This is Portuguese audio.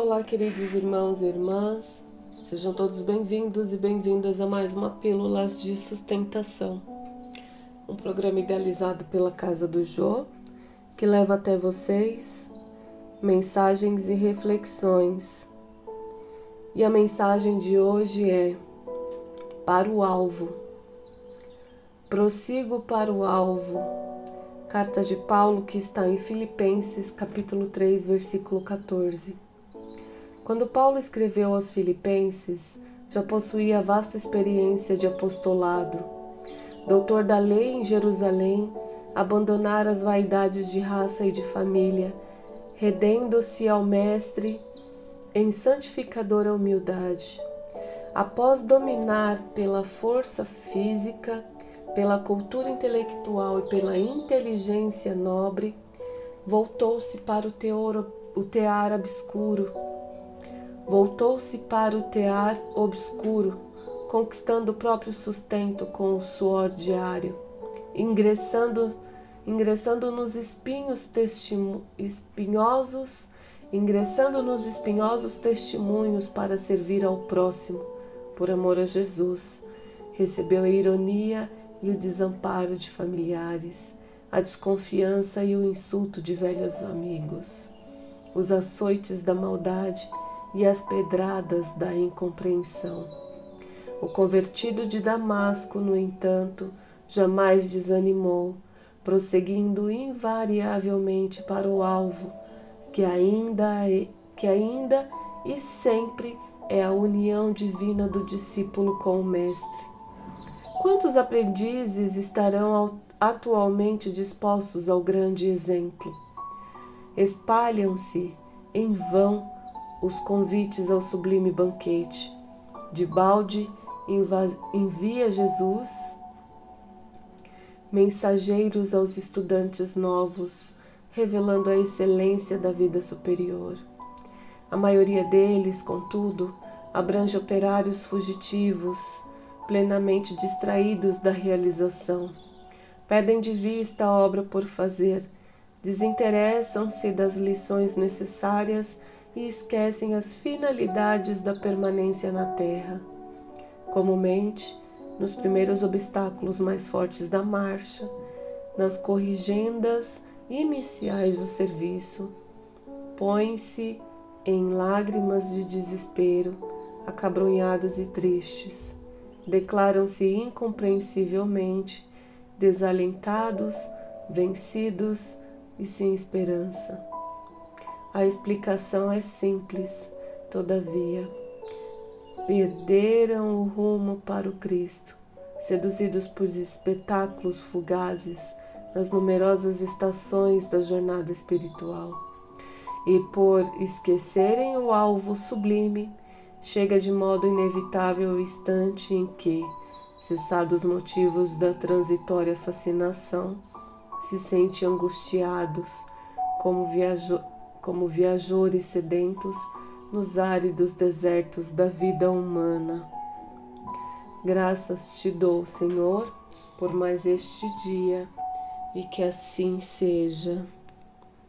Olá, queridos irmãos e irmãs, sejam todos bem-vindos e bem-vindas a mais uma Pílulas de Sustentação, um programa idealizado pela Casa do Jô, que leva até vocês mensagens e reflexões. E a mensagem de hoje é: Para o alvo. Prossigo para o alvo. Carta de Paulo que está em Filipenses, capítulo 3, versículo 14. Quando Paulo escreveu aos Filipenses, já possuía vasta experiência de apostolado. Doutor da lei em Jerusalém, abandonara as vaidades de raça e de família, redendo-se ao Mestre em santificadora humildade. Após dominar pela força física, pela cultura intelectual e pela inteligência nobre, voltou-se para o, teor, o tear obscuro Voltou-se para o tear obscuro, conquistando o próprio sustento com o suor diário, ingressando, ingressando nos espinhos espinhosos, ingressando nos espinhosos testemunhos para servir ao próximo, por amor a Jesus. Recebeu a ironia e o desamparo de familiares, a desconfiança e o insulto de velhos amigos, os açoites da maldade e as pedradas da incompreensão. O convertido de Damasco, no entanto, jamais desanimou, prosseguindo invariavelmente para o alvo, que ainda é, que ainda e sempre é a união divina do discípulo com o mestre. Quantos aprendizes estarão atualmente dispostos ao grande exemplo? Espalham-se em vão os convites ao sublime banquete. De balde envia Jesus mensageiros aos estudantes novos, revelando a excelência da vida superior. A maioria deles, contudo, abrange operários fugitivos, plenamente distraídos da realização. Perdem de vista a obra por fazer, desinteressam-se das lições necessárias e esquecem as finalidades da permanência na Terra. Comumente, nos primeiros obstáculos mais fortes da marcha, nas corrigendas iniciais do serviço, põem-se em lágrimas de desespero, acabrunhados e tristes. Declaram-se incompreensivelmente desalentados, vencidos e sem esperança. A explicação é simples, todavia. Perderam o rumo para o Cristo, seduzidos por espetáculos fugazes nas numerosas estações da jornada espiritual. E por esquecerem o alvo sublime, chega de modo inevitável o instante em que, cessados os motivos da transitória fascinação, se sentem angustiados, como viajou como viajores sedentos nos áridos desertos da vida humana. Graças te dou, Senhor, por mais este dia e que assim seja.